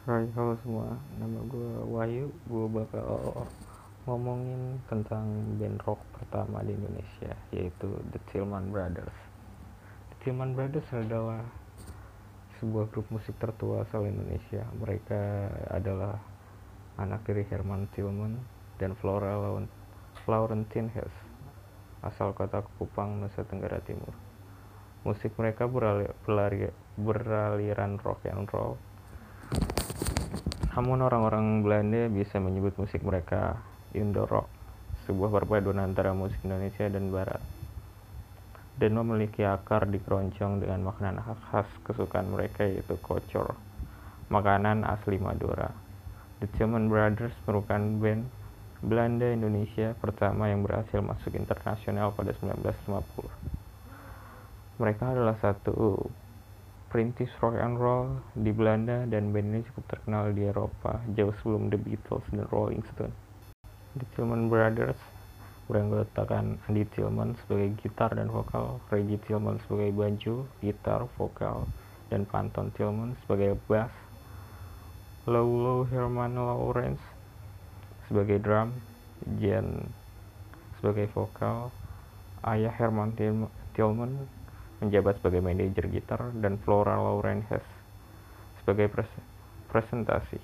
Hai halo semua, nama gue Wahyu. Gue bakal ngomongin tentang band rock pertama di Indonesia Yaitu The Tillman Brothers. The Tillman Brothers adalah sebuah grup musik tertua asal Indonesia. Mereka adalah anak dari Herman Tillman dan Flora Florentine Hess Asal kota Kupang, Nusa Tenggara Timur. Musik mereka berali, beraliran rock and roll namun orang-orang Belanda bisa menyebut musik mereka Indo Rock, sebuah perpaduan antara musik Indonesia dan Barat. Dan memiliki akar di keroncong dengan makanan khas kesukaan mereka yaitu kocor, makanan asli Madura. The German Brothers merupakan band Belanda Indonesia pertama yang berhasil masuk internasional pada 1950. Mereka adalah satu perintis rock and roll di Belanda dan band ini cukup terkenal di Eropa jauh sebelum The Beatles dan Rolling Stone. The Tillman Brothers beranggotakan Andy Tillman sebagai gitar dan vokal, Reggie Tillman sebagai banjo, gitar, vokal, dan Panton Tillman sebagai bass, Lolo Herman Lawrence sebagai drum, Jen sebagai vokal, ayah Herman Tillman menjabat sebagai manajer gitar dan Flora Lauren Hess sebagai pres presentasi.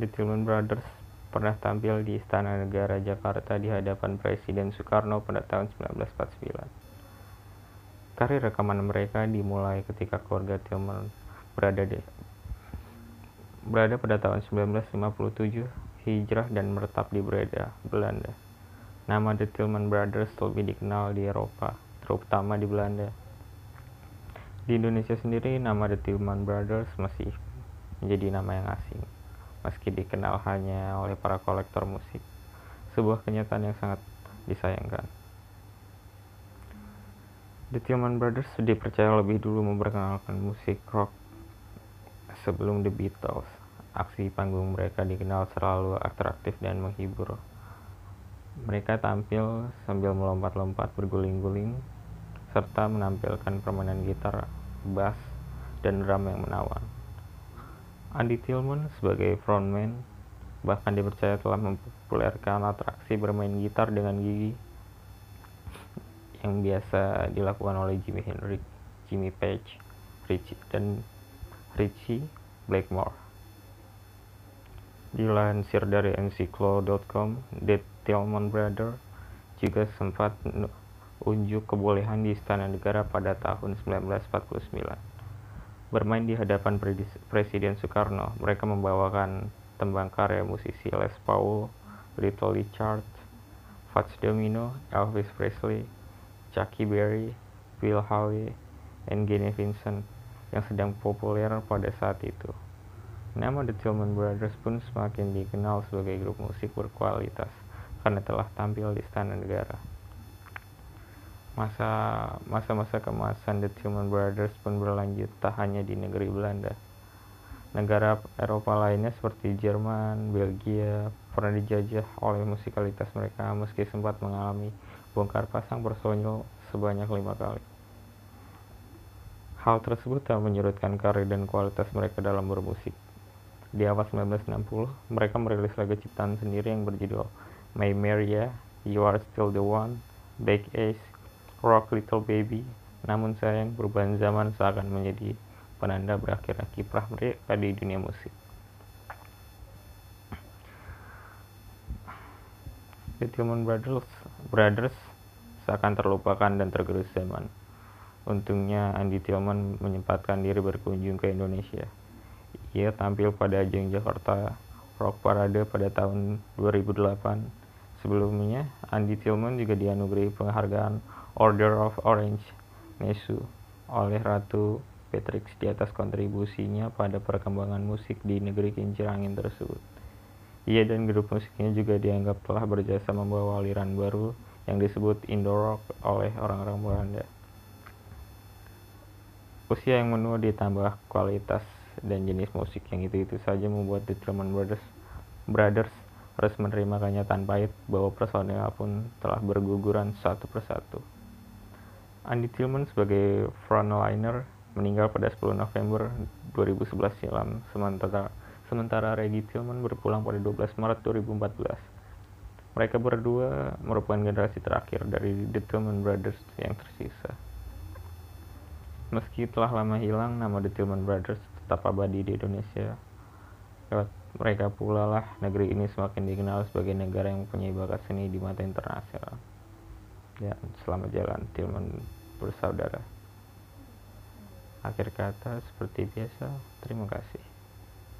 The Tillman Brothers pernah tampil di Istana Negara Jakarta di hadapan Presiden Soekarno pada tahun 1949. Karir rekaman mereka dimulai ketika keluarga Tillman berada di berada pada tahun 1957 hijrah dan meretap di Breda, Belanda. Nama The Tillman Brothers lebih dikenal di Eropa, terutama di Belanda. Di Indonesia sendiri, nama The Tillman Brothers masih menjadi nama yang asing, meski dikenal hanya oleh para kolektor musik. Sebuah kenyataan yang sangat disayangkan. The Tillman Brothers dipercaya lebih dulu memperkenalkan musik rock sebelum The Beatles. Aksi panggung mereka dikenal selalu atraktif dan menghibur mereka tampil sambil melompat-lompat berguling-guling serta menampilkan permainan gitar, bass, dan drum yang menawan. Andy Tillman sebagai frontman bahkan dipercaya telah mempopulerkan atraksi bermain gitar dengan gigi yang biasa dilakukan oleh Jimi Hendrix, Jimmy Page, Richie, dan Richie Blackmore. Dilansir dari encyclo.com, Dead Tillman Brothers juga sempat unjuk kebolehan di Istana Negara pada tahun 1949. Bermain di hadapan Presiden Soekarno, mereka membawakan tembang karya musisi Les Paul, Little Richard, Fats Domino, Elvis Presley, Chucky Berry, Bill Haley, dan Gene Vincent yang sedang populer pada saat itu. Nama The Tillman Brothers pun semakin dikenal sebagai grup musik berkualitas karena telah tampil di Istana Negara. Masa masa-masa kemasan The Tillman Brothers pun berlanjut tak hanya di negeri Belanda. Negara Eropa lainnya seperti Jerman, Belgia pernah dijajah oleh musikalitas mereka meski sempat mengalami bongkar pasang personil sebanyak lima kali. Hal tersebut tak menyurutkan karir dan kualitas mereka dalam bermusik. Di awal 1960, mereka merilis lagu ciptaan sendiri yang berjudul My Maria, You Are Still the One, Back Ace, Rock Little Baby. Namun sayang perubahan zaman seakan menjadi penanda berakhirnya kiprah mereka di dunia musik. The Tillman Brothers, Brothers seakan terlupakan dan tergerus zaman. Untungnya Andy Tillman menyempatkan diri berkunjung ke Indonesia. Ia tampil pada ajang Jakarta Rock Parade pada tahun 2008 Sebelumnya, Andy Tillman juga dianugerahi penghargaan Order of Orange Nassau oleh Ratu Patrick di atas kontribusinya pada perkembangan musik di negeri kincir angin tersebut. Ia dan grup musiknya juga dianggap telah berjasa membawa aliran baru yang disebut Indo Rock oleh orang-orang Belanda. Usia yang menua ditambah kualitas dan jenis musik yang itu-itu saja membuat The Truman Brothers, Brothers harus menerima kenyataan pahit bahwa personil pun telah berguguran satu persatu. Andy Tillman sebagai frontliner meninggal pada 10 November 2011 silam, sementara sementara Reggie Tillman berpulang pada 12 Maret 2014. Mereka berdua merupakan generasi terakhir dari The Tillman Brothers yang tersisa. Meski telah lama hilang, nama The Tillman Brothers tetap abadi di Indonesia. Lewat mereka pula lah negeri ini semakin dikenal sebagai negara yang mempunyai bakat seni di mata internasional. Ya, selamat jalan Tillman bersaudara. Akhir kata seperti biasa, terima kasih.